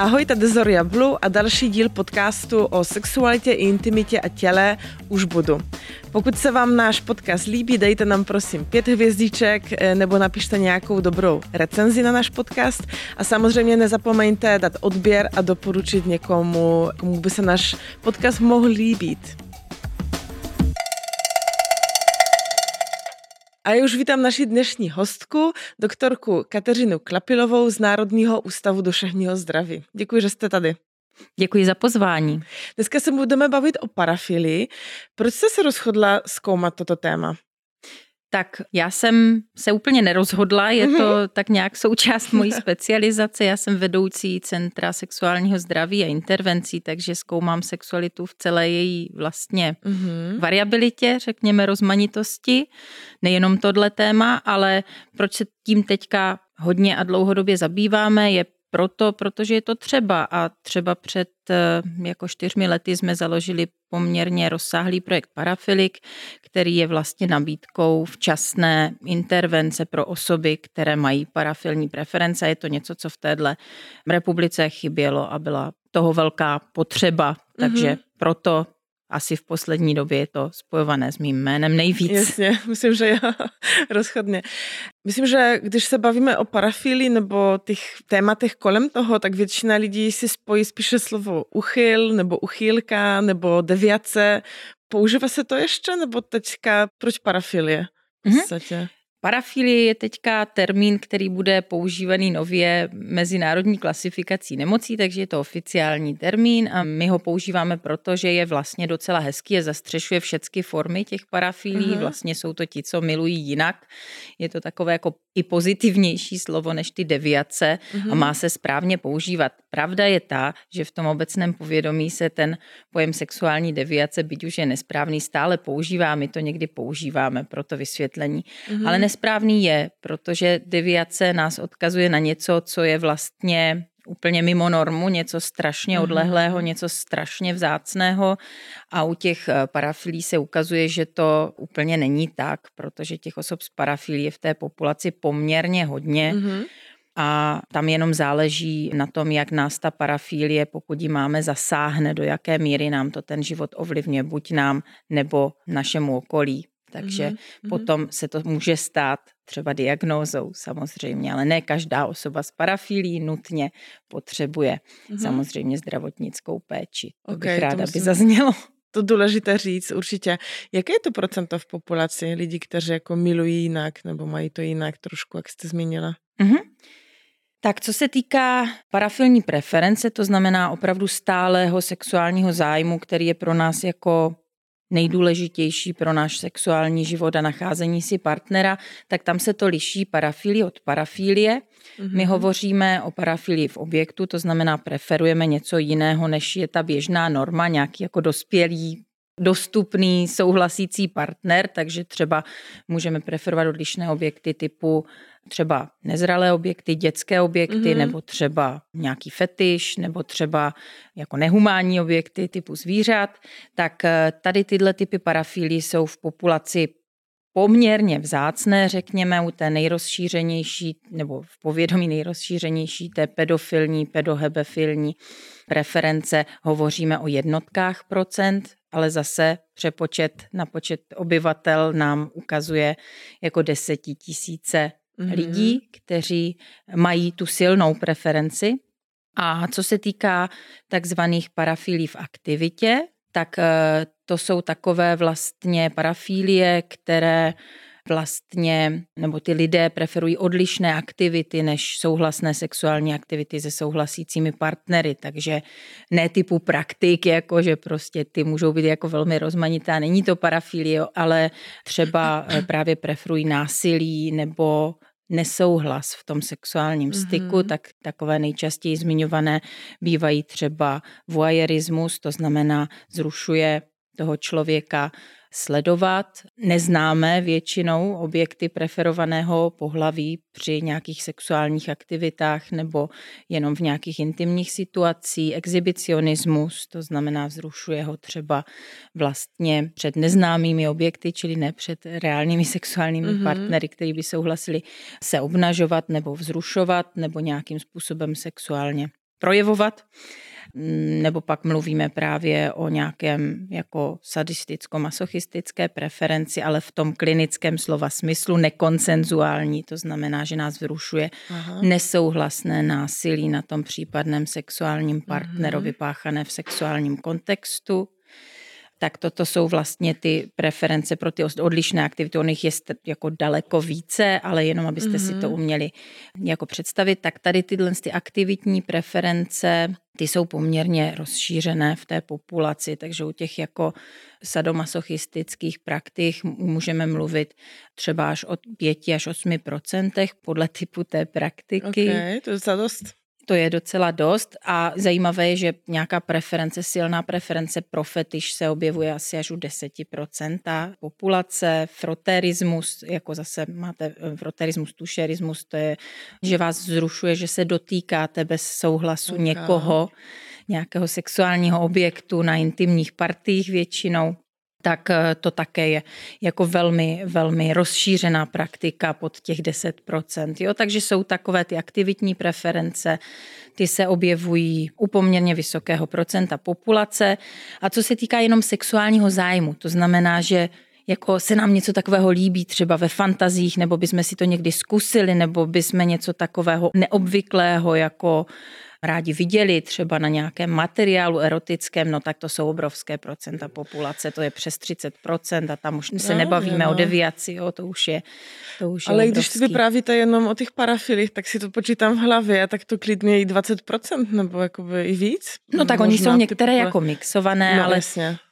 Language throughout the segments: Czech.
Ahoj, tady Zoria Blue a další díl podcastu o sexualitě, intimitě a těle už budu. Pokud se vám náš podcast líbí, dejte nám prosím pět hvězdiček eh, nebo napište nějakou dobrou recenzi na náš podcast a samozřejmě nezapomeňte dát odběr a doporučit někomu, komu by se náš podcast mohl líbit. A já už vítám naši dnešní hostku, doktorku Kateřinu Klapilovou z Národního ústavu duševního zdraví. Děkuji, že jste tady. Děkuji za pozvání. Dneska se budeme bavit o parafilii. Proč jste se rozhodla zkoumat toto téma? Tak já jsem se úplně nerozhodla, je to mm-hmm. tak nějak součást mojí specializace. Já jsem vedoucí Centra sexuálního zdraví a intervencí, takže zkoumám sexualitu v celé její vlastně mm-hmm. variabilitě, řekněme rozmanitosti. Nejenom tohle téma, ale proč se tím teďka hodně a dlouhodobě zabýváme, je proto, protože je to třeba a třeba před eh, jako čtyřmi lety jsme založili poměrně rozsáhlý projekt Parafilik, který je vlastně nabídkou včasné intervence pro osoby, které mají parafilní preference. Je to něco, co v téhle republice chybělo a byla toho velká potřeba, takže mm-hmm. proto asi v poslední době je to spojované s mým jménem nejvíc. Jasně, myslím, že jo, rozchodně. Myslím, že když se bavíme o parafílii nebo těch tématech kolem toho, tak většina lidí si spojí spíše slovo uchyl nebo uchýlka nebo deviace. Používá se to ještě nebo teďka proč parafilie v mhm. podstatě? Mm-hmm. Parafilie je teďka termín, který bude používaný nově mezinárodní klasifikací nemocí, takže je to oficiální termín a my ho používáme proto, že je vlastně docela hezký a zastřešuje všechny formy těch parafilí. Uh-huh. Vlastně jsou to ti, co milují jinak. Je to takové jako i pozitivnější slovo než ty deviace uh-huh. a mhm. má se správně používat. Pravda je ta, že v tom obecném povědomí se ten pojem sexuální deviace, byť už je nesprávný, stále používá. My to někdy používáme pro to vysvětlení. Uh-huh. Ale nesprávný je, protože deviace nás odkazuje na něco, co je vlastně úplně mimo normu, něco strašně mhm. odlehlého, něco strašně vzácného a u těch eh, parafilí se ukazuje, že to úplně není tak, protože těch osob s parafilí je v té populaci poměrně hodně. Mm-hmm. A tam jenom záleží na tom, jak nás ta parafílie, pokud ji máme, zasáhne, do jaké míry nám to ten život ovlivňuje, buď nám nebo našemu okolí. Takže mm-hmm. potom se to může stát třeba diagnózou samozřejmě, ale ne každá osoba s parafilí nutně potřebuje mm-hmm. samozřejmě zdravotnickou péči. To okay, bych ráda, to musím... by zaznělo. To důležité říct určitě. Jaké je to procento v populaci lidí, kteří jako milují jinak nebo mají to jinak trošku, jak jste zmínila? Mm-hmm. Tak co se týká parafilní preference, to znamená opravdu stálého sexuálního zájmu, který je pro nás jako nejdůležitější pro náš sexuální život a nacházení si partnera, tak tam se to liší parafilie od parafilie. Mm-hmm. My hovoříme o parafilii v objektu, to znamená preferujeme něco jiného, než je ta běžná norma, nějaký jako dospělý dostupný souhlasící partner, takže třeba můžeme preferovat odlišné objekty typu třeba nezralé objekty, dětské objekty, mm-hmm. nebo třeba nějaký fetiš, nebo třeba jako nehumánní objekty typu zvířat, tak eh, tady tyhle typy parafilí jsou v populaci poměrně vzácné, řekněme, u té nejrozšířenější, nebo v povědomí nejrozšířenější té pedofilní, pedohebefilní preference hovoříme o jednotkách procent, ale zase přepočet na počet obyvatel nám ukazuje jako desetitisíce mm-hmm. lidí, kteří mají tu silnou preferenci. A co se týká takzvaných parafilí v aktivitě, tak eh, to jsou takové vlastně parafílie, které vlastně, nebo ty lidé preferují odlišné aktivity než souhlasné sexuální aktivity se souhlasícími partnery, takže ne typu praktik, jako že prostě ty můžou být jako velmi rozmanitá, není to parafilie, ale třeba eh, právě preferují násilí nebo nesouhlas v tom sexuálním styku, mm-hmm. tak takové nejčastěji zmiňované bývají třeba voyeurismus, to znamená zrušuje toho člověka sledovat. Neznáme většinou objekty preferovaného pohlaví při nějakých sexuálních aktivitách nebo jenom v nějakých intimních situacích. Exhibicionismus, to znamená vzrušuje ho třeba vlastně před neznámými objekty, čili ne před reálnými sexuálními mm-hmm. partnery, kteří by souhlasili se obnažovat nebo vzrušovat nebo nějakým způsobem sexuálně projevovat nebo pak mluvíme právě o nějakém jako sadisticko-masochistické preferenci, ale v tom klinickém slova smyslu nekonsenzuální, to znamená, že nás vzrušuje Aha. nesouhlasné násilí na tom případném sexuálním partnerovi páchané v sexuálním kontextu tak toto jsou vlastně ty preference pro ty odlišné aktivity. On jich je jako daleko více, ale jenom abyste mm-hmm. si to mhm. uměli jako představit, tak tady tyhle ty aktivitní preference, ty jsou poměrně rozšířené v té populaci, takže u těch jako sadomasochistických praktik můžeme mluvit třeba až o 5 až 8 procentech podle typu té praktiky. Okay, to je za dost to je docela dost a zajímavé je, že nějaká preference, silná preference pro fetiš se objevuje asi až u 10% populace. Froterismus, jako zase máte eh, froterismus, tušerismus, to je, že vás vzrušuje, že se dotýkáte bez souhlasu okay. někoho, nějakého sexuálního objektu na intimních partích většinou tak eh, to také je jako velmi, velmi rozšířená praktika pod těch 10%. Jo? Takže jsou takové ty aktivitní preference, ty se objevují u poměrně vysokého procenta populace. A co se týká jenom sexuálního zájmu, to znamená, že jako se nám něco takového líbí třeba ve fantazích, nebo bychom si to někdy zkusili, nebo bychom něco takového neobvyklého jako rádi viděli třeba na nějakém materiálu erotickém, no tak to jsou obrovské procenta populace, to je přes 30% a tam už se no, nebavíme no. o deviaci, jo, to už je to už Ale je když si vyprávíte jenom o těch parafilích, tak si to počítám v hlavě, tak to klidně i 20% nebo jakoby i víc. No tak oni jsou některé typu... jako mixované, no, ale,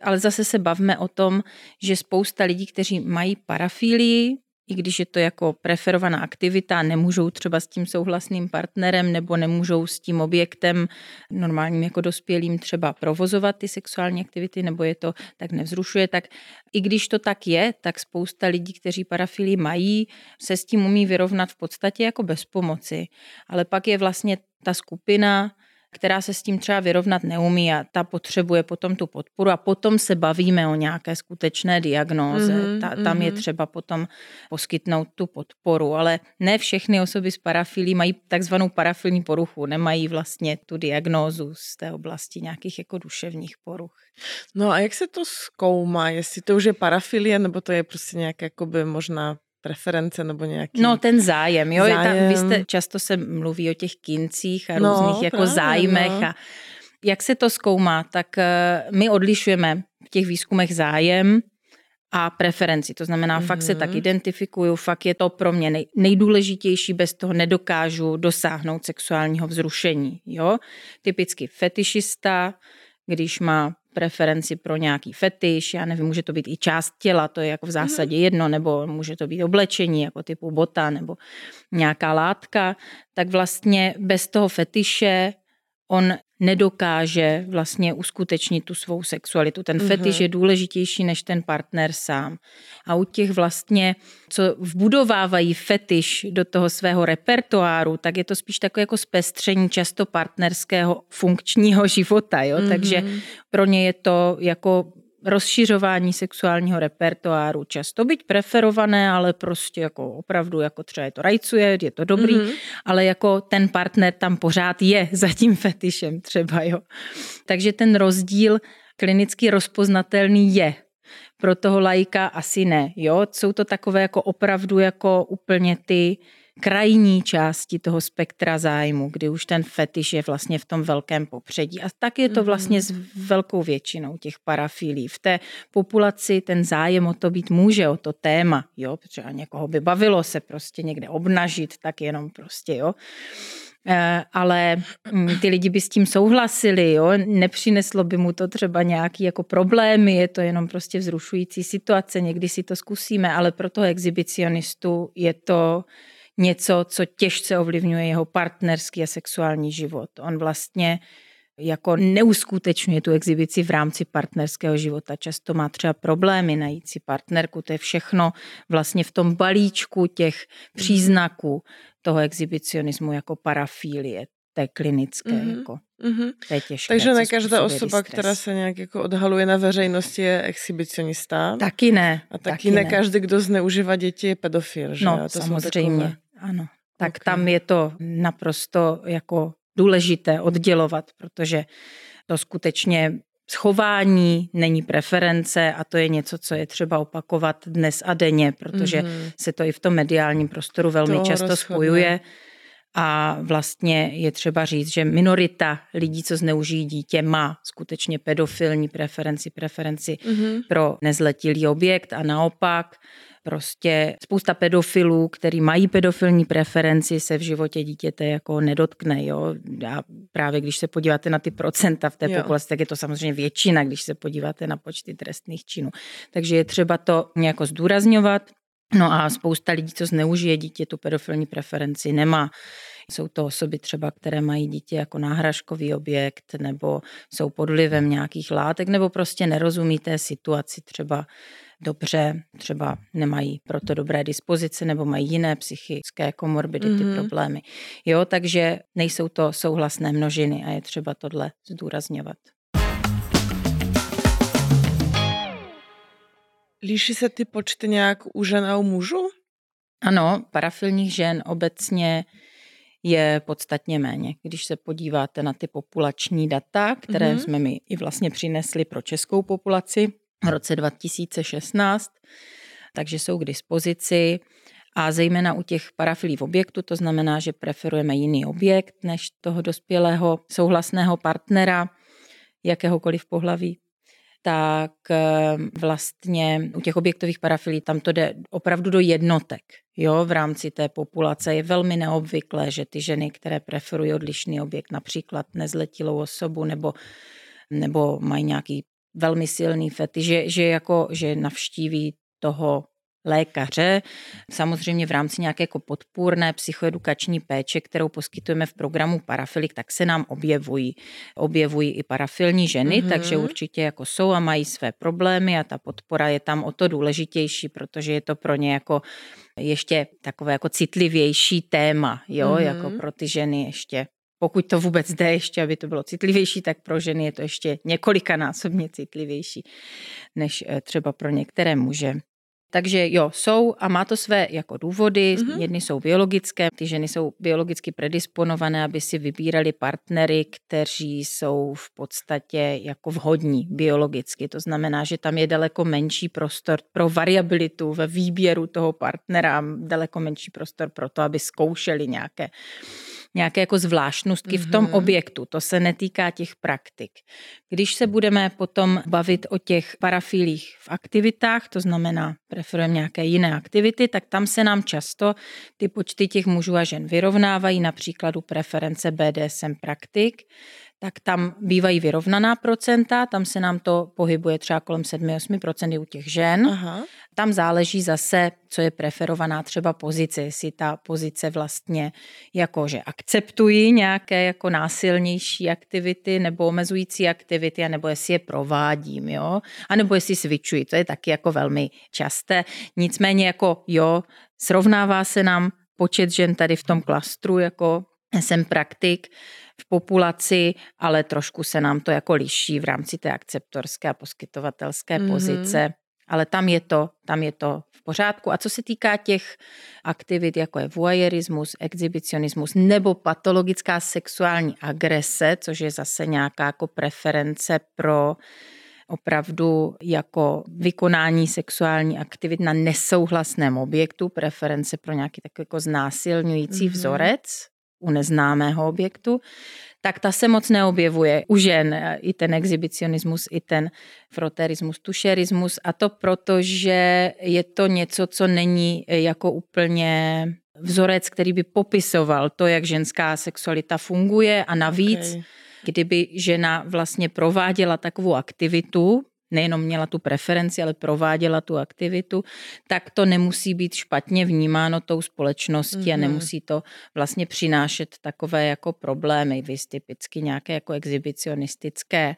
ale zase se bavme o tom, že spousta lidí, kteří mají parafilii, i když je to jako preferovaná aktivita, nemůžou třeba s tím souhlasným partnerem nebo nemůžou s tím objektem normálním jako dospělým třeba provozovat ty sexuální aktivity, nebo je to tak nevzrušuje, tak i když to tak je, tak spousta lidí, kteří parafilii mají, se s tím umí vyrovnat v podstatě jako bez pomoci. Ale pak je vlastně ta skupina, která se s tím třeba vyrovnat neumí a ta potřebuje potom tu podporu a potom se bavíme o nějaké skutečné diagnóze. Mm-hmm, ta, tam mm-hmm. je třeba potom poskytnout tu podporu, ale ne všechny osoby s parafilí mají takzvanou parafilní poruchu, nemají vlastně tu diagnózu z té oblasti nějakých jako duševních poruch. No a jak se to zkoumá, jestli to už je parafilie, nebo to je prostě nějaké jakoby možná preference nebo nějaký... No ten zájem, jo, zájem. Je tam, vy jste, často se mluví o těch kincích a no, různých jako právě, zájmech no. a jak se to zkoumá, tak eh, my odlišujeme v těch výzkumech zájem a preferenci. To znamená, mm-hmm. fakt se tak mhm. identifikuju, fakt je to pro mě nej, nejdůležitější, bez toho nedokážu dosáhnout sexuálního vzrušení. Jo? Typicky fetišista, když má preferenci pro nějaký fetiš, já nevím, může to být i část těla, to je jako v zásadě jedno, nebo může to být oblečení, jako typu bota, nebo nějaká látka, tak vlastně bez toho fetiše on nedokáže vlastně uskutečnit tu svou sexualitu. Ten fetiš mm-hmm. je důležitější než ten partner sám. A u těch vlastně, co vbudovávají fetiš do toho svého repertoáru, tak je to spíš takové jako zpestření často partnerského funkčního života. Jo? Mm-hmm. Takže pro ně je to jako rozšiřování sexuálního repertoáru. Často být preferované, ale prostě jako opravdu, jako třeba je to rajcuje, je to dobrý, mm-hmm. ale jako ten partner tam pořád je za tím fetišem třeba, jo. Takže ten rozdíl klinicky rozpoznatelný je. Pro toho lajka asi ne, jo. Jsou to takové jako opravdu jako úplně ty krajní části toho spektra zájmu, kdy už ten fetiš je vlastně v tom velkém popředí. A tak je to vlastně s velkou většinou těch parafilí. V té populaci ten zájem o to být může, o to téma, jo, protože někoho by bavilo se prostě někde obnažit, tak jenom prostě, jo eh, ale mm, ty lidi by s tím souhlasili, jo? nepřineslo by mu to třeba nějaký jako problémy, je to jenom prostě vzrušující situace, někdy si to zkusíme, ale pro toho exhibicionistu je to něco, co těžce ovlivňuje jeho partnerský a sexuální život. On vlastně jako neuskutečňuje tu exibici v rámci partnerského života. Často má třeba problémy najít si partnerku, to je všechno vlastně v tom balíčku těch příznaků toho exhibicionismu jako parafílie, té klinické. Mm-hmm. Jako, mm-hmm. to je těžké, Takže ne každá osoba, stres. která se nějak jako odhaluje na veřejnosti, je exhibicionista. Taky ne. A taky, taky ne, ne každý, kdo zneužívá děti, je pedofil. Že? No, to samozřejmě. Ano. Tak okay. tam je to naprosto jako důležité oddělovat, protože to skutečně schování není preference a to je něco, co je třeba opakovat dnes a denně, protože mm-hmm. se to i v tom mediálním prostoru velmi to často rozchodne. spojuje. A vlastně je třeba říct, že minorita lidí, co zneužijí dítě, má skutečně pedofilní preferenci, preferenci mm-hmm. pro nezletilý objekt a naopak prostě spousta pedofilů, který mají pedofilní preferenci, se v životě dítěte jako nedotkne. Jo? A právě když se podíváte na ty procenta v té jo. populaci, tak je to samozřejmě většina, když se podíváte na počty trestných činů. Takže je třeba to nějak zdůrazňovat. No a spousta lidí, co zneužije dítě, tu pedofilní preferenci nemá. Jsou to osoby třeba, které mají dítě jako náhražkový objekt, nebo jsou pod vlivem nějakých látek, nebo prostě nerozumí té situaci třeba dobře, třeba nemají proto dobré dispozice nebo mají jiné psychické komorbidity, mm-hmm. problémy. Jo, takže nejsou to souhlasné množiny a je třeba tohle zdůrazňovat. Líší se ty počty nějak u žen a u mužů? Ano, parafilních žen obecně je podstatně méně. Když se podíváte na ty populační data, které mm-hmm. jsme mi i vlastně přinesli pro českou populaci v roce 2016, takže jsou k dispozici a zejména u těch parafilí v objektu, to znamená, že preferujeme jiný objekt než toho dospělého souhlasného partnera jakéhokoliv pohlaví, tak eh, vlastně u těch objektových parafilí tam to jde opravdu do jednotek. Jo, v rámci té populace je velmi neobvyklé, že ty ženy, které preferují odlišný objekt, například nezletilou osobu nebo, nebo mají nějaký velmi silný fety, že, že, jako, že navštíví toho lékaře, samozřejmě v rámci nějaké jako podpůrné psychoedukační péče, kterou poskytujeme v programu Parafilik, tak se nám objevují, objevují i parafilní ženy, mm-hmm. takže určitě jako jsou a mají své problémy a ta podpora je tam o to důležitější, protože je to pro ně jako ještě takové jako citlivější téma, jo, mm-hmm. jako pro ty ženy ještě pokud to vůbec jde ještě, aby to bylo citlivější, tak pro ženy je to ještě několikanásobně citlivější než eh, třeba pro některé muže. Takže jo, jsou a má to své jako důvody. Mm-hmm. Jedny jsou biologické, ty ženy jsou biologicky predisponované, aby si vybírali partnery, kteří jsou v podstatě jako vhodní biologicky. To znamená, že tam je daleko menší prostor pro variabilitu ve výběru toho partnera, daleko menší prostor pro to, aby zkoušeli nějaké nějaké jako zvláštnostky mm-hmm. v tom mhm. objektu. To se netýká těch praktik. Když se budeme potom bavit o těch parafilích v aktivitách, to znamená preferujeme nějaké jiné aktivity, tak tam se nám často ty počty těch mužů a žen vyrovnávají, například u preference BDSM praktik, tak tam bývají vyrovnaná procenta, tam se nám to pohybuje třeba kolem 7-8% u těch žen. Aha. Tam záleží zase, co je preferovaná třeba pozice, jestli ta pozice vlastně jako, že akceptují nějaké jako násilnější aktivity nebo omezující aktivity, nebo jestli je provádím, jo, a nebo jestli switchují, to je taky jako velmi časté. Nicméně jako jo, srovnává se nám počet žen tady v tom klastru jako jsem praktik v populaci, ale trošku se nám to jako liší v rámci té akceptorské a poskytovatelské mm-hmm. pozice. Ale tam je, to, tam je to v pořádku. A co se týká těch aktivit, jako je voyeurismus, exhibicionismus nebo patologická sexuální agrese, což je zase nějaká jako preference pro opravdu jako vykonání sexuální aktivit na nesouhlasném objektu, preference pro nějaký takový jako znásilňující mm-hmm. vzorec, u neznámého objektu, tak ta se moc neobjevuje u žen. I ten exhibicionismus, i ten froterismus, tušerismus. A to proto, že je to něco, co není jako úplně vzorec, který by popisoval to, jak ženská sexualita funguje a navíc, okay. kdyby žena vlastně prováděla takovou aktivitu, nejenom měla tu preferenci, ale prováděla tu aktivitu, tak to nemusí být špatně vnímáno tou společností mm-hmm. a mhm. nemusí to vlastně přinášet takové jako problémy, vy typicky nějaké jako exhibicionistické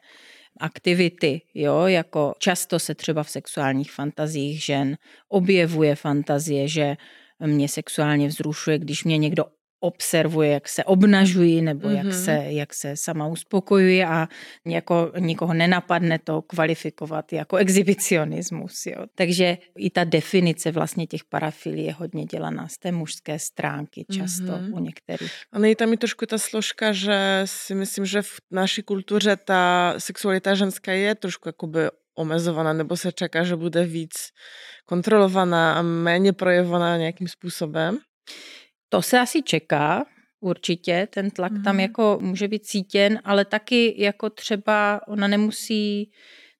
aktivity, jo, jako často se třeba v sexuálních fantazích žen objevuje fantazie, že mě sexuálně vzrušuje, když mě někdo observuje, jak se obnažují nebo mm-hmm. jak, mhm. se, jak se sama uspokojují a jako nikoho nenapadne to kvalifikovat jako exhibicionismus. Jo. Takže i ta definice vlastně těch parafilí je hodně dělaná z té mužské stránky často mm-hmm. u některých. A je tam i trošku ta složka, že si myslím, že v naší kultuře ta sexualita ženská je trošku jakoby omezovaná, nebo se čeká, že bude víc kontrolovaná a méně projevovaná nějakým způsobem? To se asi čeká, určitě, ten tlak mm. tam mhm. jako může být cítěn, ale taky jako třeba ona nemusí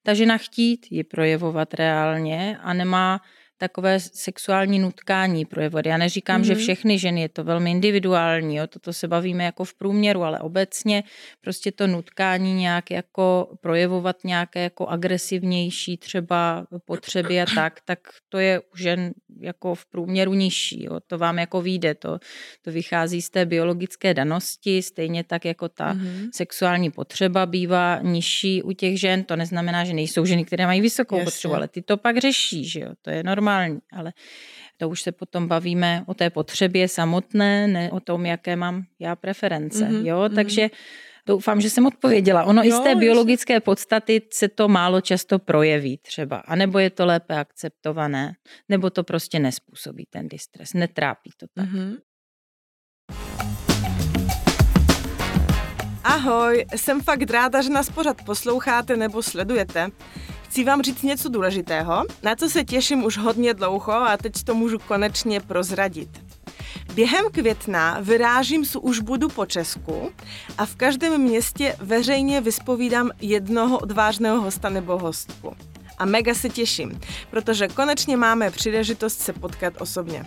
ta žena chtít ji projevovat reálně a nemá takové sexuální nutkání projevovat. Já neříkám, mm-hmm. že mhm. všechny ženy, je to velmi individuální, jo, toto se bavíme jako v průměru, ale obecně prostě to nutkání nějak jako projevovat nějaké jako agresivnější třeba potřeby a tak, tak to je u žen jako v průměru nižší, jo. to vám jako vyjde, to, to vychází z té biologické danosti, stejně tak jako ta mm-hmm. sexuální potřeba bývá nižší u těch žen, to neznamená, že nejsou ženy, které mají vysokou Jasně. potřebu, ale ty to pak řeší, že jo, to je normální normální, ale to už se potom bavíme o té potřebě samotné, ne o tom, jaké mám já preference. Mm-hmm, jo, mm-hmm. takže doufám, že jsem odpověděla. Ono jo, i z té biologické podstaty se to málo často projeví třeba. A nebo je to lépe akceptované, nebo to prostě nespůsobí ten distres, netrápí to tak. Mm-hmm. Ahoj, jsem fakt ráda, že nás pořád posloucháte nebo sledujete. Chci vám říct něco důležitého, na co se těším už hodně dlouho a teď to můžu konečně prozradit. Během května vyrážím s už budu po Česku a v každém městě veřejně vyspovídám jednoho odvážného hosta nebo hostku. A mega se těším, protože konečně máme příležitost se potkat osobně.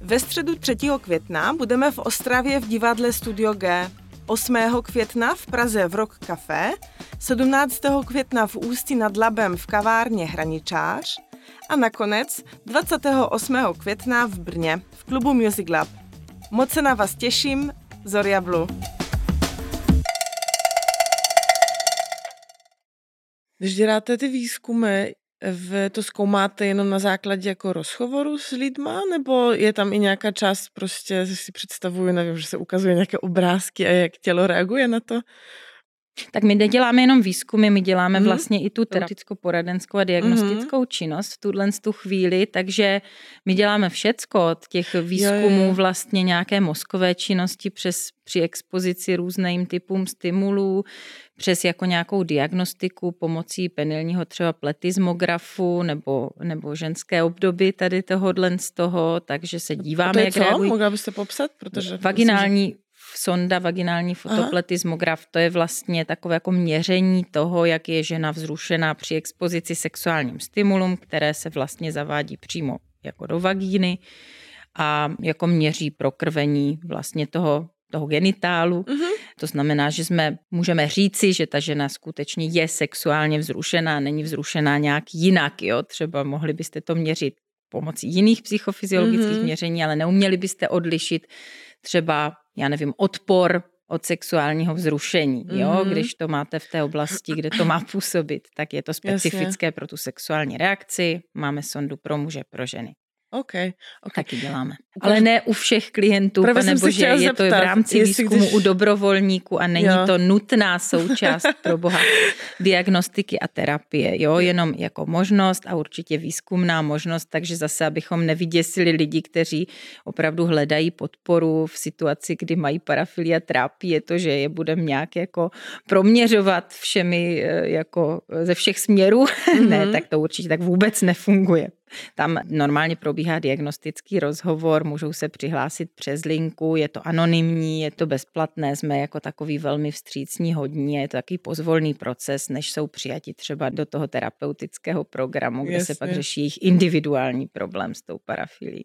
Ve středu 3. května budeme v Ostravě v divadle Studio G 8. května v Praze v Rock Café, 17. května v Ústí nad Labem v kavárně Hraničář a nakonec 28. května v Brně v klubu Music Lab. Moc se na vás těším, Zoria Blue. Když děláte ty výzkumy, v, to zkoumáte jenom na základě jako rozhovoru s lidma, nebo je tam i nějaká část, prostě si představuju, nevím, že se ukazuje nějaké obrázky a jak tělo reaguje na to? Tak my neděláme jenom výzkumy, my děláme mm-hmm. vlastně i tu terapeuticko-poradenskou a diagnostickou mm-hmm. činnost v tuhle tu chvíli, takže my děláme všecko od těch výzkumů jo, jo. vlastně nějaké mozkové činnosti přes při expozici různým typům stimulů, přes jako nějakou diagnostiku pomocí penilního třeba pletismografu nebo, nebo ženské obdoby tady tohohle z toho, takže se díváme, to je jak co? reagují. Mohla byste popsat? Protože vaginální sonda, vaginální fotopletismograf, to je vlastně takové jako měření toho, jak je žena vzrušená při expozici sexuálním stimulům, které se vlastně zavádí přímo jako do vagíny a jako měří prokrvení vlastně toho toho genitálu. Mm-hmm. To znamená, že jsme můžeme říci, že ta žena skutečně je sexuálně vzrušená, není vzrušená nějak jinak. Jo? Třeba mohli byste to měřit pomocí jiných psychofyziologických mm-hmm. měření, ale neuměli byste odlišit třeba, já nevím, odpor od sexuálního vzrušení. Jo? Mm-hmm. Když to máte v té oblasti, kde to má působit, tak je to specifické Jasně. pro tu sexuální reakci. Máme sondu pro muže, pro ženy. OK. okay. Taky děláme. Ale ne u všech klientů, nebo že je to v rámci výzkumu když... u dobrovolníků a není jo. to nutná součást pro boha diagnostiky a terapie. Jo, jenom jako možnost a určitě výzkumná možnost, takže zase, abychom nevyděsili lidi, kteří opravdu hledají podporu v situaci, kdy mají parafilia, trápí je to, že je budeme nějak jako proměřovat všemi eh, jako ze všech směrů. Mm-hmm. ne, tak to určitě tak vůbec nefunguje. Tam normálně probíhá diagnostický rozhovor, můžou se přihlásit přes linku, je to anonymní, je to bezplatné, jsme jako takový velmi vstřícní hodní, je to takový pozvolný proces, než jsou přijati třeba do toho terapeutického programu, kde Jasně. se pak řeší jejich individuální problém s tou parafilí.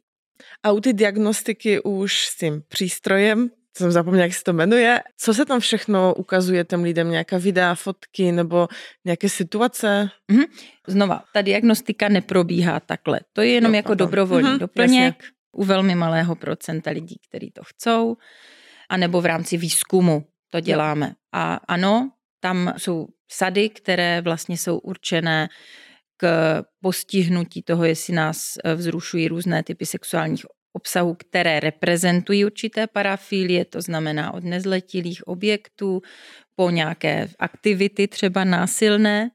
A u ty diagnostiky už s tím přístrojem jsem zapomněla, jak se to jmenuje. Co se tam všechno ukazuje těm lidem? Nějaká videa, fotky nebo nějaké situace? Mm-hmm. Znova, ta diagnostika neprobíhá takhle. To je jenom jo, jako dobrovolný mm-hmm, doplněk jasně. u velmi malého procenta lidí, kteří to chcou, anebo v rámci výzkumu to děláme. Jo. A ano, tam jsou sady, které vlastně jsou určené k postihnutí toho, jestli nás vzrušují různé typy sexuálních obsahu, které reprezentují určité parafilie, to znamená od nezletilých objektů po nějaké aktivity třeba násilné,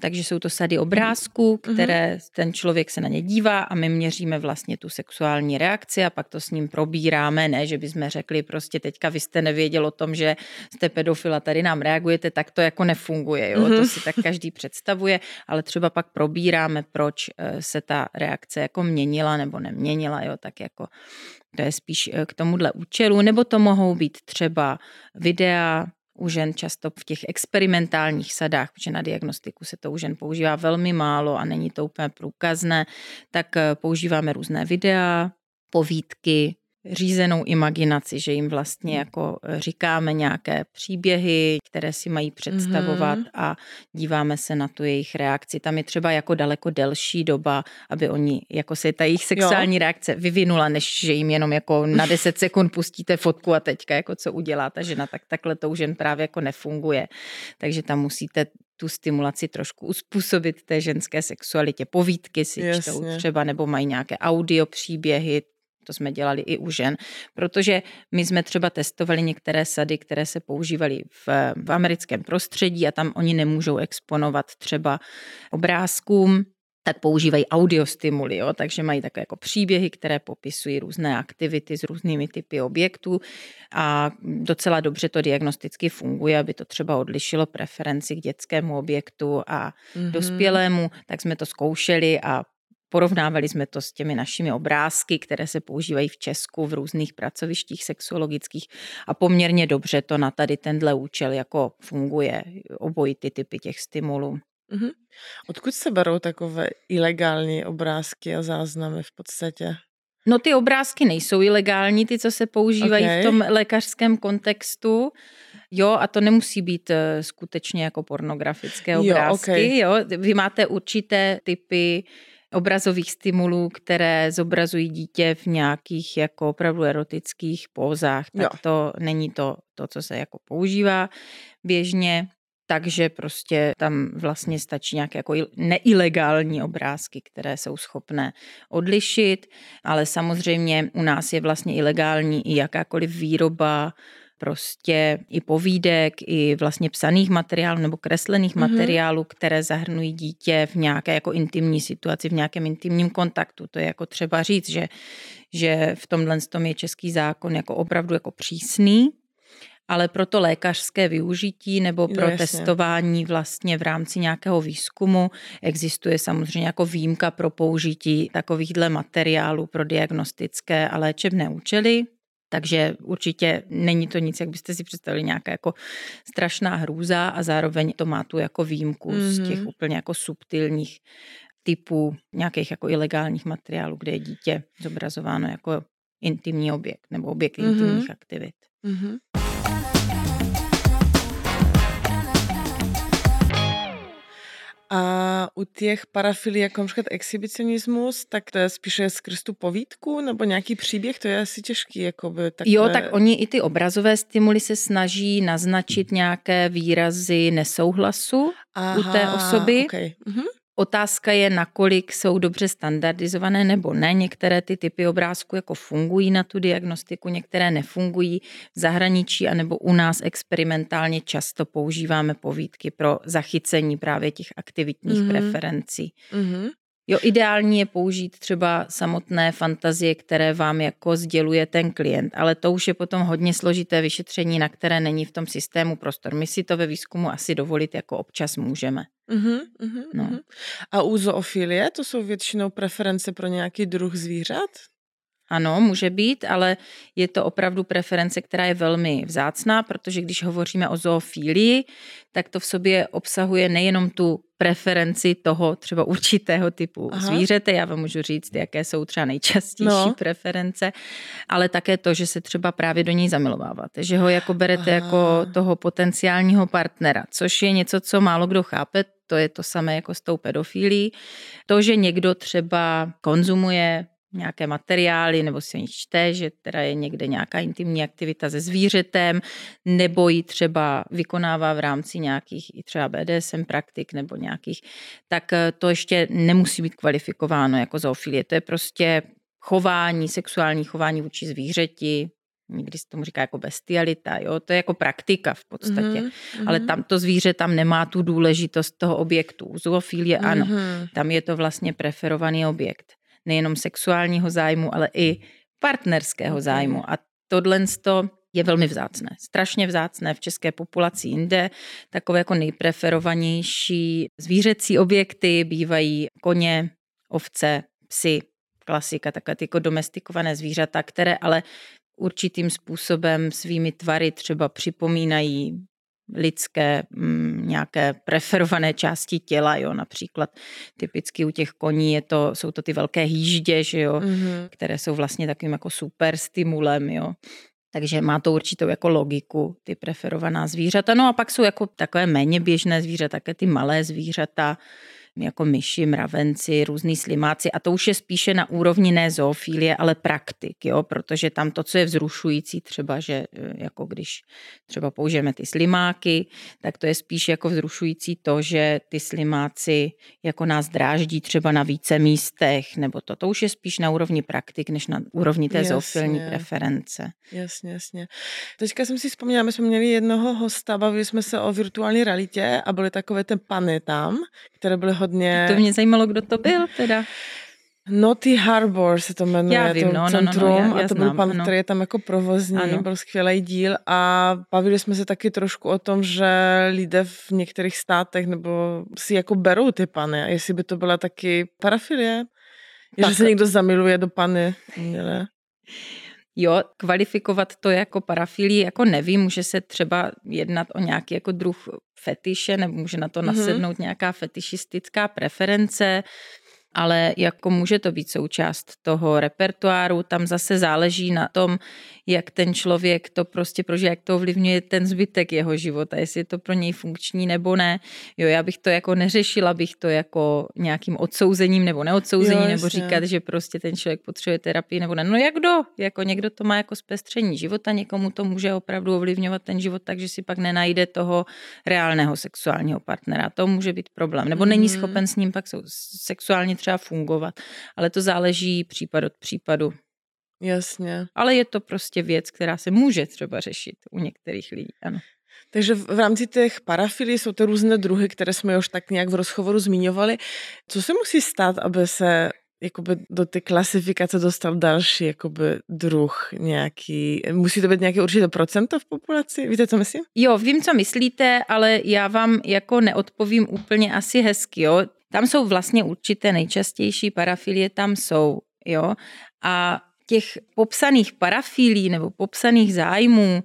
takže jsou to sady obrázků, mhm. které ten člověk se na ně dívá a my měříme vlastně tu sexuální reakci a pak to s ním probíráme. Ne, že bychom řekli prostě teďka vy jste nevěděl o tom, že jste pedofila, tady nám reagujete, tak to jako nefunguje. Jo? To mhm. si tak každý představuje, ale třeba pak probíráme, proč eh, se ta reakce jako měnila nebo neměnila. Jo? Tak jako to je spíš eh, k tomuhle účelu, nebo to mohou být třeba videa, u žen často v těch experimentálních sadách, protože na diagnostiku se to u žen používá velmi málo a není to úplně průkazné, tak eh, používáme různé videa, povídky, řízenou imaginaci, že jim vlastně hmm. jako eh, říkáme nějaké příběhy, které si mají představovat mm-hmm. a díváme se na tu jejich reakci. Tam je třeba jako daleko delší doba, aby oni, jako se ta jejich sexuální jo. reakce vyvinula, než že jim jenom jako na 10 sekund pustíte fotku a teďka jako co udělá ta žena, tak takhle to už jen právě jako nefunguje. Takže tam musíte tu stimulaci trošku uspůsobit té ženské sexualitě. Povídky si Jasně. čtou třeba, nebo mají nějaké audio příběhy, to jsme dělali i u žen, protože my jsme třeba testovali některé sady, které se používaly v, v americkém prostředí a tam oni nemůžou exponovat třeba obrázkům, tak používají audiostimuly, jo? takže mají takové jako příběhy, které popisují různé aktivity s různými typy objektů a docela dobře to diagnosticky funguje, aby to třeba odlišilo preferenci k dětskému objektu a mm-hmm. dospělému, tak jsme to zkoušeli a Porovnávali jsme to s těmi našimi obrázky, které se používají v Česku v různých pracovištích sexologických a poměrně dobře to na tady tenhle účel jako funguje, obojí ty typy těch stimulů. Mm-hmm. Odkud se berou takové ilegální obrázky a záznamy v podstatě? No ty obrázky nejsou ilegální, ty, co se používají okay. v tom lékařském kontextu. Jo, a to nemusí být uh, skutečně jako pornografické obrázky. Jo, okay. jo. Vy máte určité typy obrazových stimulů, které zobrazují dítě v nějakých jako opravdu erotických pózách, tak jo. to není to, to, co se jako používá běžně. Takže prostě tam vlastně stačí nějaké jako neilegální obrázky, které jsou schopné odlišit, ale samozřejmě u nás je vlastně ilegální i jakákoliv výroba prostě i povídek, i vlastně psaných materiálů nebo kreslených mm-hmm. materiálů, které zahrnují dítě v nějaké jako intimní situaci, v nějakém intimním kontaktu. To je jako třeba říct, že, že v tomhle tom je český zákon jako opravdu jako přísný, ale pro to lékařské využití nebo pro no, testování vlastně v rámci nějakého výzkumu existuje samozřejmě jako výjimka pro použití takovýchhle materiálů pro diagnostické a léčebné účely. Takže určitě není to nic, jak byste si představili, nějaká jako strašná hrůza a zároveň to má tu jako výjimku mm-hmm. z těch mhm. úplně jako subtilních typů nějakých jako ilegálních materiálů, kde je dítě zobrazováno jako intimní objekt nebo objekt mm-hmm. intimních aktivit. Mm-hmm. A u těch parafilí, jako například exhibicionismus, tak to je spíše skrz tu povídku nebo nějaký příběh, to je asi těžký. Jakoby, takové... Jo, tak oni i ty obrazové stimuly se snaží naznačit nějaké výrazy nesouhlasu Aha, u té osoby. Okay. Mhm. Otázka je, nakolik jsou dobře standardizované nebo ne. Některé ty typy obrázků jako fungují na tu diagnostiku, některé nefungují. V zahraničí anebo u nás experimentálně často používáme povídky pro zachycení právě těch aktivitních mm-hmm. preferencí. Mm-hmm. Jo, ideální je použít třeba samotné fantazie, které vám jako sděluje ten klient, ale to už je potom hodně složité vyšetření, na které není v tom systému prostor. My si to ve výzkumu asi dovolit jako občas můžeme. Uh-huh, uh-huh, no. Uh-huh. A u zoofilie to jsou většinou preference pro nějaký druh zvířat? Ano, může být, ale je to opravdu preference, která je velmi vzácná, protože když hovoříme o zoofílii, tak to v sobě obsahuje nejenom tu preferenci toho třeba určitého typu Aha. zvířete, já vám můžu říct, jaké jsou třeba nejčastější no. preference, ale také to, že se třeba právě do něj zamilováváte, že ho jako berete Aha. jako toho potenciálního partnera, což je něco, co málo kdo chápe, to je to samé jako s tou pedofílí. To, že někdo třeba konzumuje nějaké materiály nebo si o nich čte, že teda je někde nějaká intimní aktivita se zvířetem, nebo ji třeba vykonává v rámci nějakých i třeba BDSM praktik nebo nějakých, tak eh, to ještě nemusí být kvalifikováno jako zoofilie. To je prostě chování, sexuální chování vůči zvířeti, někdy se tomu říká jako bestialita, jo, to je jako praktika v podstatě, mm-hmm. ale tam to zvíře tam nemá tu důležitost toho objektu. U zoofilie mm-hmm. ano, tam je to vlastně preferovaný objekt. Nejenom sexuálního zájmu, ale i partnerského zájmu. A tohle je velmi vzácné, strašně vzácné v české populaci jinde. Takové jako nejpreferovanější zvířecí objekty bývají koně, ovce, psy, klasika, takové jako domestikované zvířata, které ale určitým způsobem svými tvary třeba připomínají lidské m, mm, nějaké preferované části těla, jo, například typicky u těch koní je to, jsou to ty velké hýždě, že jo, mm-hmm. které jsou vlastně takovým jako super stimulem, jo. Takže má to určitou jako logiku, ty preferovaná zvířata. No a pak jsou jako takové méně běžné zvířata, také ty malé zvířata, jako myši, mravenci, různý slimáci a to už je spíše na úrovni ne zoofilie, ale praktik, jo, protože tam to, co je vzrušující třeba, že e, jako když třeba použijeme ty slimáky, tak to je spíš jako vzrušující to, že ty slimáci jako nás dráždí třeba na více místech, nebo to, to už je spíš na úrovni praktik, než na úrovni té zoofilní preference. Jasně, jasně. Teďka jsem si vzpomněla, my jsme měli jednoho hosta, bavili jsme se o virtuální realitě a byly takové ty pany tam, které byly hodně... To mě zajímalo, kdo to byl teda. Naughty Harbor se to jmenuje, já vím, to no, centrum no, no, no, já, já a to znám, byl pan, ano. který je tam jako provozní, ano. byl skvělý díl a bavili jsme se taky trošku o tom, že lidé v některých státech nebo si jako berou ty pany a jestli by to byla taky parafilie, tak. že se někdo zamiluje do pany. Ne? Jo, kvalifikovat to jako parafilii, jako nevím, může se třeba jednat o nějaký jako druh fetiše, nebo může na to mhm. nasednout mm-hmm. nějaká fetišistická preference ale jako může to být součást toho repertoáru, tam zase záleží na tom, jak ten člověk to prostě prožije, jak to ovlivňuje ten zbytek jeho života, jestli je to pro něj funkční nebo ne. Jo, já bych to jako neřešila, bych to jako nějakým odsouzením nebo neodsouzením, jo, nebo říkat, že prostě ten člověk potřebuje terapii nebo ne. No jak kdo? Jako někdo to má jako zpestření života, někomu to může opravdu ovlivňovat ten život takže si pak nenajde toho reálného sexuálního partnera. To může být problém. Nebo není mhm. schopen s ním pak sexuálně třeba fungovat. Ale to záleží případ od případu. Jasně. Ale je to prostě věc, která se může třeba řešit u některých lidí, ano. Takže v rámci těch parafilí jsou to různé druhy, které jsme už tak nějak v rozhovoru zmiňovali. Co se musí stát, aby se jakoby do té klasifikace dostal další jakoby druh nějaký, musí to být nějaké určité procento v populaci? Víte, co myslím? Jo, vím, co myslíte, ale já vám jako neodpovím úplně asi hezky, jo. Tam jsou vlastně určité nejčastější parafilie, tam jsou, jo. A těch popsaných parafilí nebo popsaných zájmů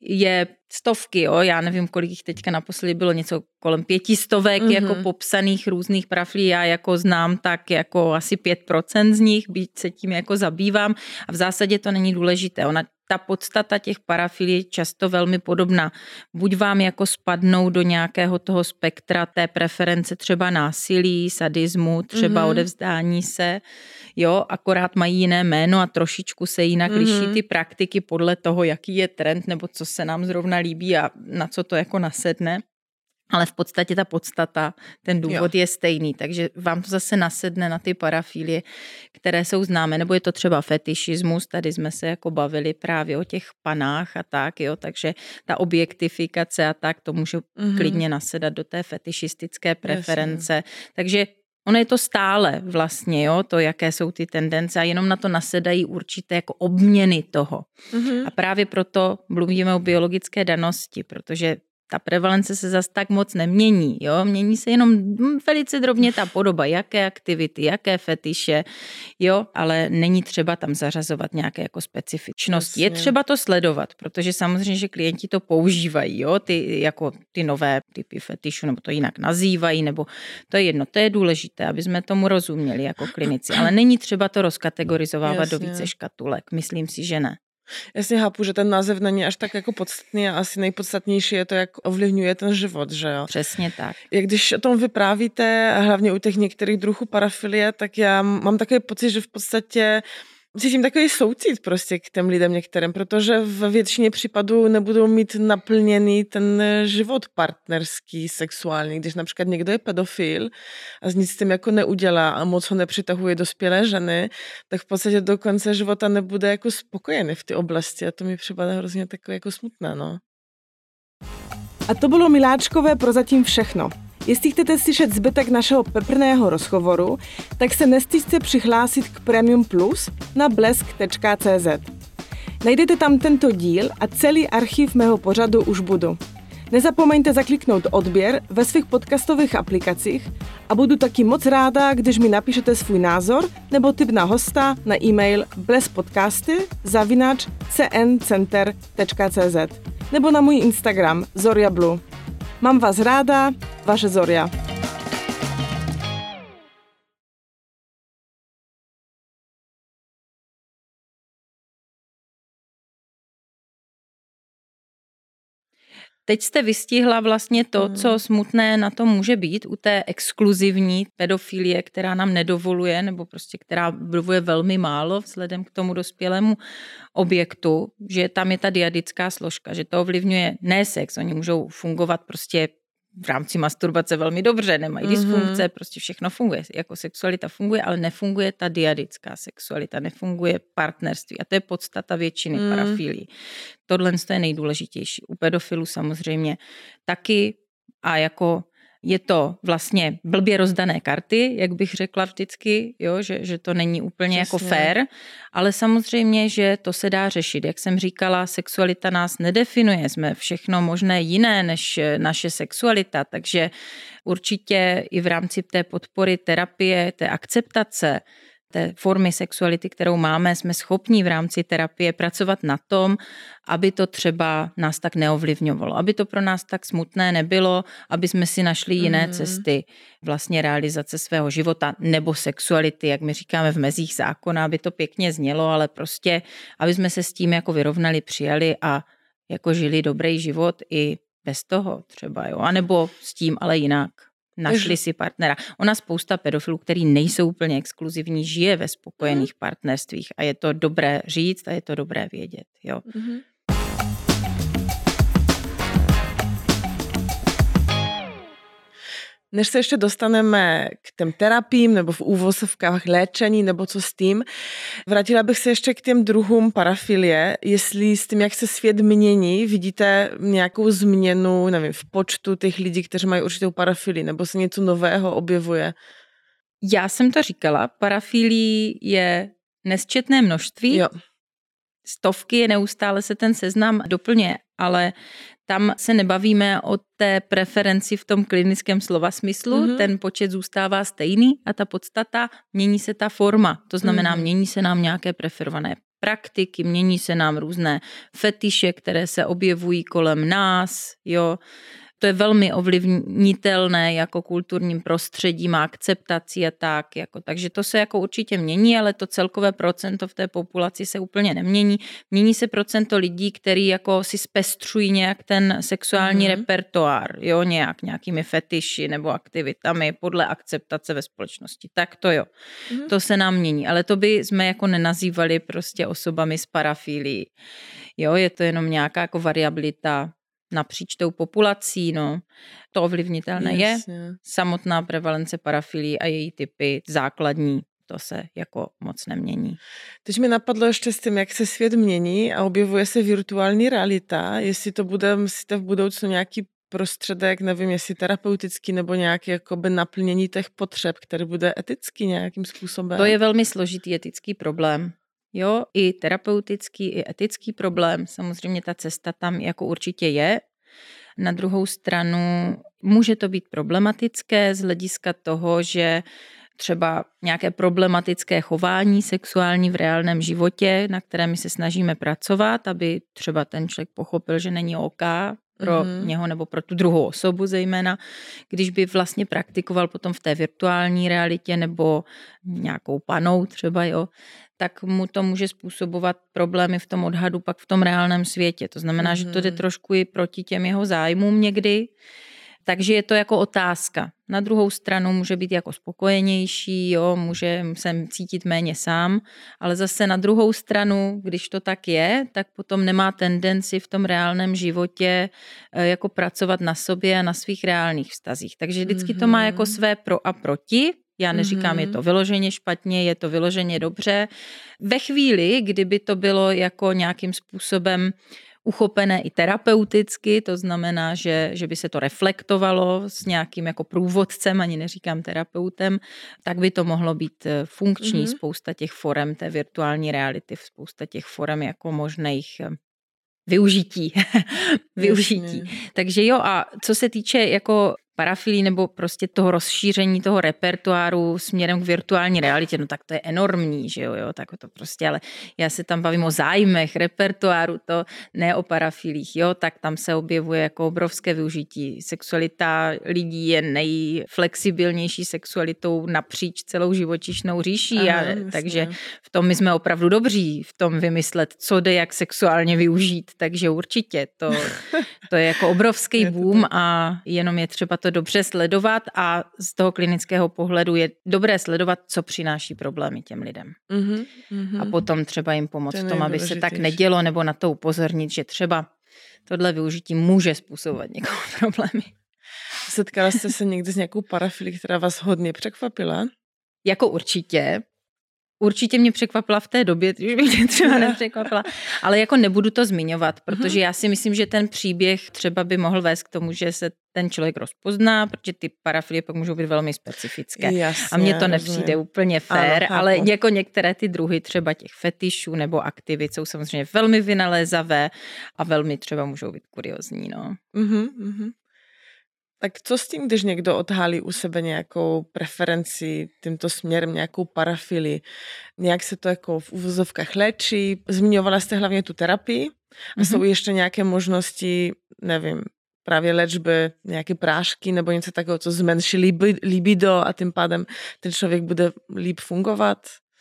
je stovky, jo, já nevím, kolik jich teďka naposledy bylo, něco kolem pětistovek mm-hmm. jako popsaných různých parafilí, já jako znám tak jako asi 5% z nich, byť se tím jako zabývám a v zásadě to není důležité. Ona ta podstata těch parafilí je často velmi podobná. Buď vám jako spadnou do nějakého toho spektra té preference třeba násilí, sadismu, třeba mm-hmm. odevzdání se, jo, akorát mají jiné jméno a trošičku se jinak mm-hmm. liší ty praktiky podle toho, jaký je trend nebo co se nám zrovna líbí a na co to jako nasedne ale v podstatě ta podstata, ten důvod jo. je stejný, takže vám to zase nasedne na ty parafilie, které jsou známé, nebo je to třeba fetišismus, tady jsme se jako bavili právě o těch panách a tak, jo, takže ta objektifikace a tak, to může mm-hmm. klidně nasedat do té fetišistické preference, Jasně. takže Ono je to stále vlastně, jo, to, jaké jsou ty tendence a jenom na to nasedají určité jako obměny toho. Mm-hmm. A právě proto mluvíme o biologické danosti, protože ta prevalence se zas tak moc nemění. Jo? Mění se jenom hm, velice drobně ta podoba, jaké aktivity, jaké fetiše, jo? ale není třeba tam zařazovat nějaké jako specifičnosti. Je třeba to sledovat, protože samozřejmě, že klienti to používají, jo? Ty, jako ty nové typy fetišu, nebo to jinak nazývají, nebo to je jedno, to je důležité, aby jsme tomu rozuměli jako klinici, ale není třeba to rozkategorizovávat Jasně. do více škatulek. Myslím si, že ne. Jasně chápu, že ten název není až tak jako podstatný a asi nejpodstatnější je to, jak ovlivňuje ten život, že jo? Přesně tak. Jak když o tom vyprávíte, hlavně u těch některých druhů parafilie, tak já mám takový pocit, že v podstatě cítím takový soucit prostě k těm lidem některým, protože v většině případů nebudou mít naplněný ten život partnerský, sexuální. Když například někdo je pedofil a nic s tím jako neudělá a moc ho nepřitahuje dospělé ženy, tak v podstatě do konce života nebude jako spokojený v té oblasti a to mi připadá hrozně takové jako smutné, no. A to bylo Miláčkové prozatím všechno. Jestli chcete slyšet zbytek našeho peprného rozhovoru, tak se nestýďte přihlásit k Premium Plus na blesk.cz. Najdete tam tento díl a celý archiv mého pořadu už budu. Nezapomeňte zakliknout odběr ve svých podcastových aplikacích a budu taky moc ráda, když mi napíšete svůj názor nebo tip na hosta na e-mail blespodcasty zavinač cncenter.cz nebo na můj Instagram Zoria Blue. Mám vás ráda, vaše Zoria. Teď jste vystihla vlastně to, hmm. co smutné na to může být u té exkluzivní pedofilie, která nám nedovoluje, nebo prostě která dovoluje velmi málo vzhledem k tomu dospělému objektu, že tam je ta diadická složka, že to ovlivňuje ne sex, oni můžou fungovat prostě v rámci masturbace velmi dobře, nemají mm-hmm. dysfunkce, prostě všechno funguje. Jako sexualita funguje, ale nefunguje ta diadická sexualita, nefunguje partnerství. A to je podstata většiny mm. parafilí. Tohle je nejdůležitější. U pedofilů samozřejmě taky a jako je to vlastně blbě rozdané karty, jak bych řekla vždycky, jo, že, že to není úplně jako Přesně. jako fair, ale samozřejmě, že to se dá řešit. Jak jsem říkala, sexualita nás nedefinuje, jsme všechno možné jiné než naše sexualita, takže určitě i v rámci té podpory terapie, té akceptace, té formy sexuality, kterou máme, jsme schopni v rámci terapie pracovat na tom, aby to třeba nás tak neovlivňovalo, aby to pro nás tak smutné nebylo, aby jsme si našli jiné mm. cesty vlastně realizace svého života nebo sexuality, jak my říkáme v mezích zákona, aby to pěkně znělo, ale prostě, aby jsme se s tím jako vyrovnali, přijali a jako žili dobrý život i bez toho třeba, jo, anebo s tím, ale jinak našli si partnera. Ona spousta pedofilů, který nejsou úplně exkluzivní, žije ve spokojených mm. partnerstvích a je to dobré říct a je to dobré vědět. Jo. Mm. Než se ještě dostaneme k těm terapím nebo v úvozovkách léčení nebo co s tím, vrátila bych se ještě k těm druhům parafilie. Jestli s tím, jak se svět mění, vidíte nějakou změnu, nevím, v počtu těch lidí, kteří mají určitou parafilii, nebo se něco nového objevuje? Já jsem to říkala, parafilí je nesčetné množství. Jo. Stovky, neustále se ten seznam doplně, ale tam se nebavíme o té preferenci v tom klinickém slova smyslu, mm-hmm. ten počet zůstává stejný a ta podstata, mění se ta forma, to znamená, mm-hmm. mění se nám nějaké preferované praktiky, mění se nám různé fetiše, které se objevují kolem nás, jo to je velmi ovlivnitelné jako kulturním prostředím a akceptací a tak. Jako, takže to se jako určitě mění, ale to celkové procento v té populaci se úplně nemění. Mění se procento lidí, který jako si zpestřují nějak ten sexuální mm-hmm. repertoár, jo, nějak, nějakými fetiši nebo aktivitami podle akceptace ve společnosti. Tak to jo. Mm-hmm. To se nám mění, ale to by jsme jako nenazývali prostě osobami s parafílií. Jo, je to jenom nějaká jako variabilita napříč tou populací, no. To ovlivnitelné Jasně. je. Samotná prevalence parafilí a její typy základní to se jako moc nemění. Teď mi napadlo ještě s tím, jak se svět mění a objevuje se virtuální realita, jestli to bude, v budoucnu nějaký prostředek, nevím, jestli terapeutický nebo nějaký jakoby naplnění těch potřeb, který bude etický nějakým způsobem. To je velmi složitý etický problém. Jo, i terapeutický, i etický problém. Samozřejmě ta cesta tam jako určitě je. Na druhou stranu může to být problematické z hlediska toho, že třeba nějaké problematické chování sexuální v reálném životě, na které my se snažíme pracovat, aby třeba ten člověk pochopil, že není OK pro mm-hmm. něho nebo pro tu druhou osobu zejména, když by vlastně praktikoval potom v té virtuální realitě nebo nějakou panou třeba, jo, tak mu to může způsobovat problémy v tom odhadu pak v tom reálném světě. To znamená, mm-hmm. že to jde mhm. trošku i proti těm jeho zájmům někdy. Takže je to jako otázka. Na druhou stranu může být jako spokojenější, jo, může se cítit méně sám, ale zase na druhou stranu, když to tak je, tak potom nemá tendenci v tom reálném životě eh, jako pracovat na sobě a na svých reálných vztazích. Takže vždycky to má jako mhm. své pro a proti, já neříkám, mm-hmm. je to vyloženě špatně, je to vyloženě dobře. Ve chvíli, kdyby to bylo jako nějakým způsobem uchopené i terapeuticky, to znamená, že, že by se to reflektovalo s nějakým jako průvodcem, ani neříkám terapeutem, tak by to mohlo být eh, funkční. Mm-hmm. Spousta těch forem té virtuální reality, spousta těch forem jako možných eh, využití. využití. Takže jo, a co se týče jako parafilí nebo prostě toho rozšíření toho repertoáru směrem k virtuální realitě, no tak to je enormní, že jo, jo, tak to prostě, ale já se tam bavím o zájmech, repertoáru, to ne o parafilích, jo, tak tam se objevuje jako obrovské využití. Sexualita lidí je nejflexibilnější sexualitou napříč celou živočišnou říší, Aha, a, takže v tom my jsme opravdu dobří, v tom vymyslet, co jde jak sexuálně využít, takže určitě to, to je jako obrovský boom a jenom je třeba to to dobře sledovat a z toho klinického pohledu je dobré sledovat, co přináší problémy těm lidem. Mm-hmm, A potom třeba jim pomoct v tom, aby se tak nedělo, nebo na to upozornit, že třeba tohle využití může způsobovat někomu problémy. Setkala jste se někdy s nějakou parafilí, která vás hodně překvapila? Jako určitě, Určitě mě překvapila v té době, když mě třeba nepřekvapila, ale jako nebudu to zmiňovat, mhm. protože já si myslím, že ten příběh třeba by mohl vést k tomu, že se ten člověk rozpozná, protože ty parafilie pak můžou být velmi specifické. Jasně, a mně to nepřijde rozumím. úplně fér, ano, ale jako některé ty druhy třeba těch fetišů nebo aktivit jsou samozřejmě velmi vynalézavé a velmi třeba můžou být kuriozní. No. Uh-huh, uh-huh. Tak co s tím, když někdo odhalí u sebe nějakou preferenci tímto směrem, nějakou parafili? Nějak se to jako v úvozovkách léčí? Zmiňovala jste hlavně tu terapii. A mm-hmm. jsou ještě nějaké možnosti, nevím, právě léčby, nějaké prášky nebo něco takového, co zmenší libido a tím pádem ten člověk bude líp fungovat?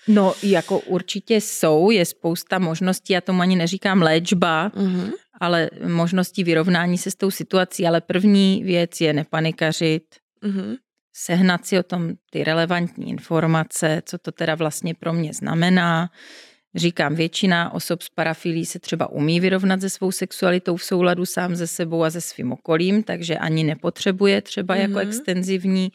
No, jako určitě jsou, je spousta možností, já tomu ani neříkám léčba, mm-hmm. ale možností vyrovnání se s tou situací, ale první věc je nepanikařit, mm-hmm. sehnat si o tom ty relevantní informace, co to teda vlastně pro mě znamená, Říkám, většina osob s parafilí se třeba umí vyrovnat se svou sexualitou v souladu sám ze sebou a se svým okolím, takže ani nepotřebuje třeba mm-hmm. jako mhm. extenzivní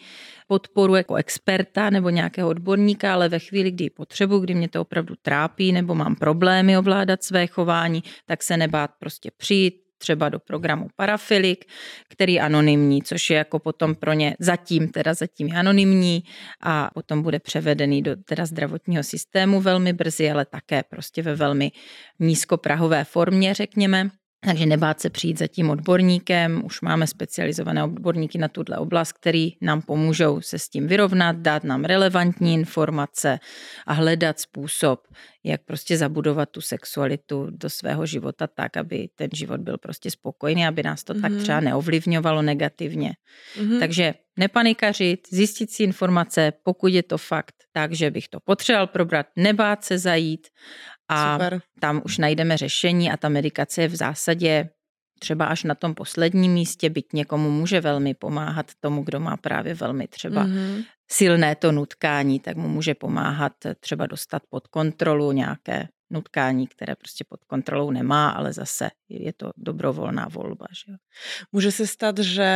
podporu jako experta nebo nějakého odborníka, ale ve chvíli, kdy ji potřebuji, kdy mě to opravdu trápí nebo mám problémy ovládat své chování, tak se nebát prostě přijít, třeba do programu Parafilik, který je anonymní, což je jako potom pro ně zatím, teda zatím je anonymní a potom bude převedený do teda zdravotního systému velmi brzy, ale také prostě ve velmi nízkoprahové formě, řekněme. Takže nebát se přijít za tím odborníkem, už máme specializované odborníky na tuhle oblast, který nám pomůžou se s tím vyrovnat, dát nám relevantní informace a hledat způsob, jak prostě zabudovat tu sexualitu do svého života tak, aby ten život byl prostě spokojný, aby nás to mm-hmm. tak třeba mhm. neovlivňovalo negativně. Mm-hmm. Takže nepanikařit, zjistit si informace, pokud je to fakt tak, že bych to potřeboval probrat, nebát se zajít a Super. tam už najdeme řešení a ta medikace je v zásadě třeba až na tom posledním místě, byť někomu může velmi pomáhat tomu, kdo má právě velmi třeba mm-hmm. silné to nutkání, tak mu může pomáhat třeba dostat pod kontrolu nějaké nutkání, které prostě pod kontrolou nemá, ale zase je to dobrovolná volba. Že? Může se stát, že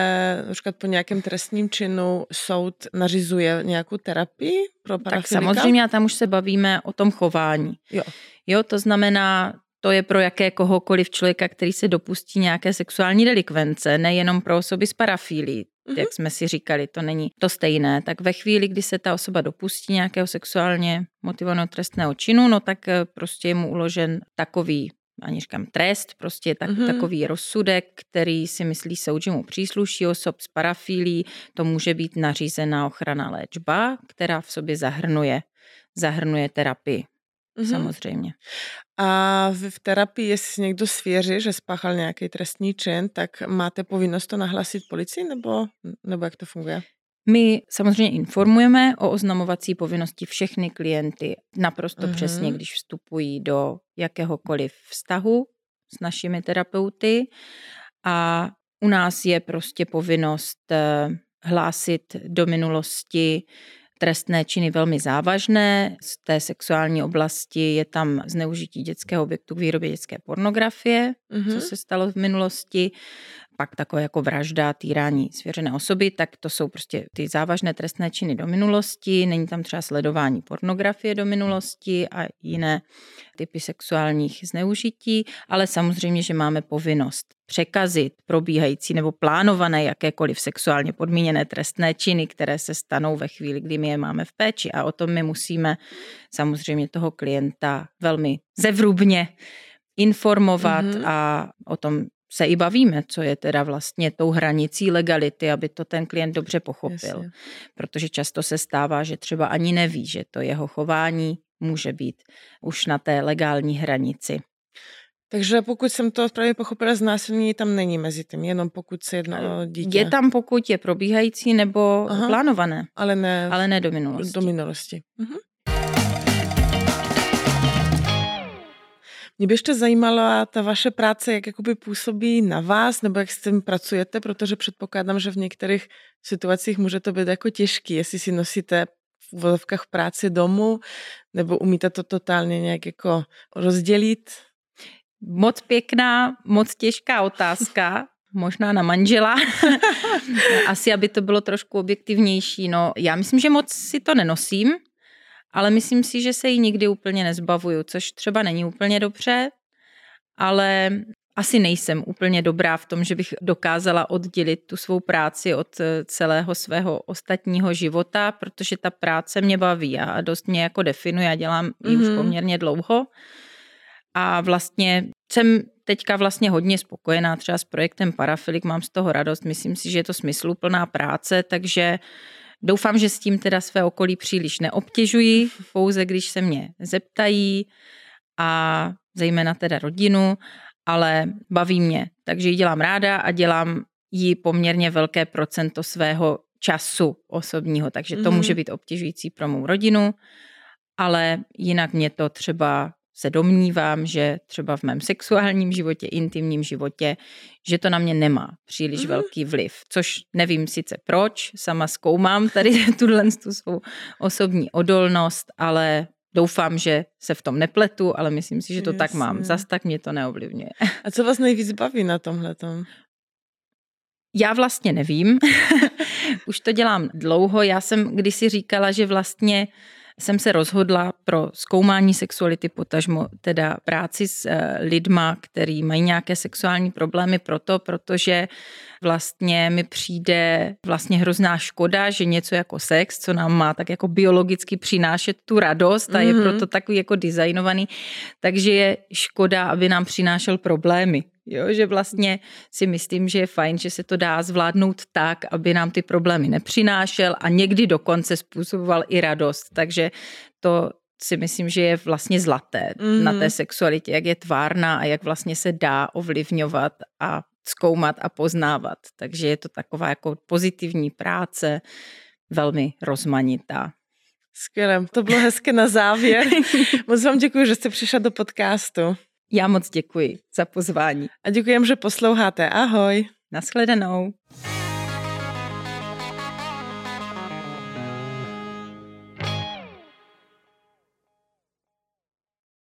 například po nějakém trestním činu soud nařizuje nějakou terapii pro parafilika? Tak samozřejmě a tam už se bavíme o tom chování. Jo. Jo, to znamená, to je pro jaké kohokoliv člověka, který se dopustí nějaké sexuální delikvence, nejenom pro osoby s parafílí, mm-hmm. jak jsme si říkali, to není to stejné. Tak ve chvíli, kdy se ta osoba dopustí nějakého sexuálně motivovaného trestného činu, no tak eh, prostě je mu uložen takový ani říkám trest, prostě tak, mm-hmm. takový rozsudek, který si myslí soud, že mu přísluší osob s parafílí, to může být nařízená ochrana léčba, která v sobě zahrnuje, zahrnuje terapii. Mm-hmm. Samozřejmě. A v, v terapii, jestli někdo svěří, že spáchal nějaký trestní čin, tak máte povinnost to nahlásit policii, nebo, nebo jak to funguje? My samozřejmě informujeme o oznamovací povinnosti všechny klienty naprosto mm-hmm. přesně, když vstupují do jakéhokoliv vztahu s našimi terapeuty. A U nás je prostě povinnost eh, hlásit do minulosti trestné činy velmi závažné. Z té sexuální oblasti je tam zneužití dětského objektu k výrobě dětské pornografie, mm-hmm. co se stalo v minulosti pak takové jako vražda, týrání svěřené osoby, tak to jsou prostě ty závažné trestné činy do minulosti, není tam třeba sledování pornografie do minulosti a jiné typy sexuálních zneužití, ale samozřejmě, že máme povinnost překazit probíhající nebo plánované jakékoliv sexuálně podmíněné trestné činy, které se stanou ve chvíli, kdy my je máme v péči. A o tom my musíme samozřejmě toho klienta velmi zevrubně informovat mm-hmm. a o tom se i bavíme, co je teda vlastně tou hranicí legality, aby to ten klient dobře pochopil. Jasně. Protože často se stává, že třeba ani neví, že to jeho chování může být už na té legální hranici. Takže pokud jsem to právě pochopila, znásilnění tam není mezi tím, jenom pokud se jedná o dítě. Je tam, pokud je probíhající nebo Aha, plánované. Ale ne, ale ne do minulosti. Do minulosti. Mhm. Mě by ještě zajímala ta vaše práce, jak jakoby působí na vás, nebo jak s tím pracujete, protože předpokládám, že v některých situacích může to být jako těžký, jestli si nosíte v uvozovkách práci domů, nebo umíte to totálně nějak jako rozdělit? Moc pěkná, moc těžká otázka možná na manžela. Asi, aby to bylo trošku objektivnější. No, já myslím, že moc si to nenosím, ale myslím si, že se jí nikdy úplně nezbavuju, což třeba není úplně dobře, ale asi nejsem úplně dobrá v tom, že bych dokázala oddělit tu svou práci od eh, celého svého ostatního života, protože ta práce mě baví a dost mě jako definuje a dělám mm-hmm. ji už mhm. poměrně dlouho. A vlastně jsem teďka vlastně hodně spokojená třeba s projektem Parafilik, mám z toho radost, myslím si, že je to smysluplná práce, takže Doufám, že s tím teda své okolí příliš neobtěžuji, pouze když se mě zeptají a zejména teda rodinu, ale baví mě, takže ji dělám ráda a dělám jí poměrně velké procento svého času osobního, takže to mm-hmm. může být obtěžující pro mou rodinu, ale jinak mě to třeba se domnívám, že třeba v mém sexuálním životě, intimním životě, že to na mě nemá příliš mm. velký vliv. Což nevím sice proč, sama zkoumám tady tuhle tu svou osobní odolnost, ale doufám, že se v tom nepletu, ale myslím si, že to Jasně. tak mám. Zas tak mě to neovlivňuje. A co vás nejvíc baví na tomhle? Já vlastně nevím. Už to dělám dlouho. Já jsem kdysi říkala, že vlastně jsem se rozhodla pro zkoumání sexuality, potažmo teda práci s eh, lidma, který mají nějaké sexuální problémy proto, protože vlastně mi přijde vlastně hrozná škoda, že něco jako sex, co nám má tak jako biologicky přinášet tu radost a je mm-hmm. proto takový jako designovaný, takže je škoda, aby nám přinášel problémy. Jo, že vlastně si myslím, že je fajn, že se to dá zvládnout tak, aby nám ty problémy nepřinášel a někdy dokonce způsoboval i radost. Takže to si myslím, že je vlastně zlaté mm-hmm. na té mhm. sexualitě, jak je tvárná a jak vlastně se dá ovlivňovat a zkoumat a poznávat. Takže je to taková jako pozitivní práce, velmi rozmanitá. Skvělé, to bylo hezké na závěr. Moc vám děkuji, že jste přišla do podcastu. Já moc děkuji za pozvání. A děkujem, že posloucháte. Ahoj. Naschledanou.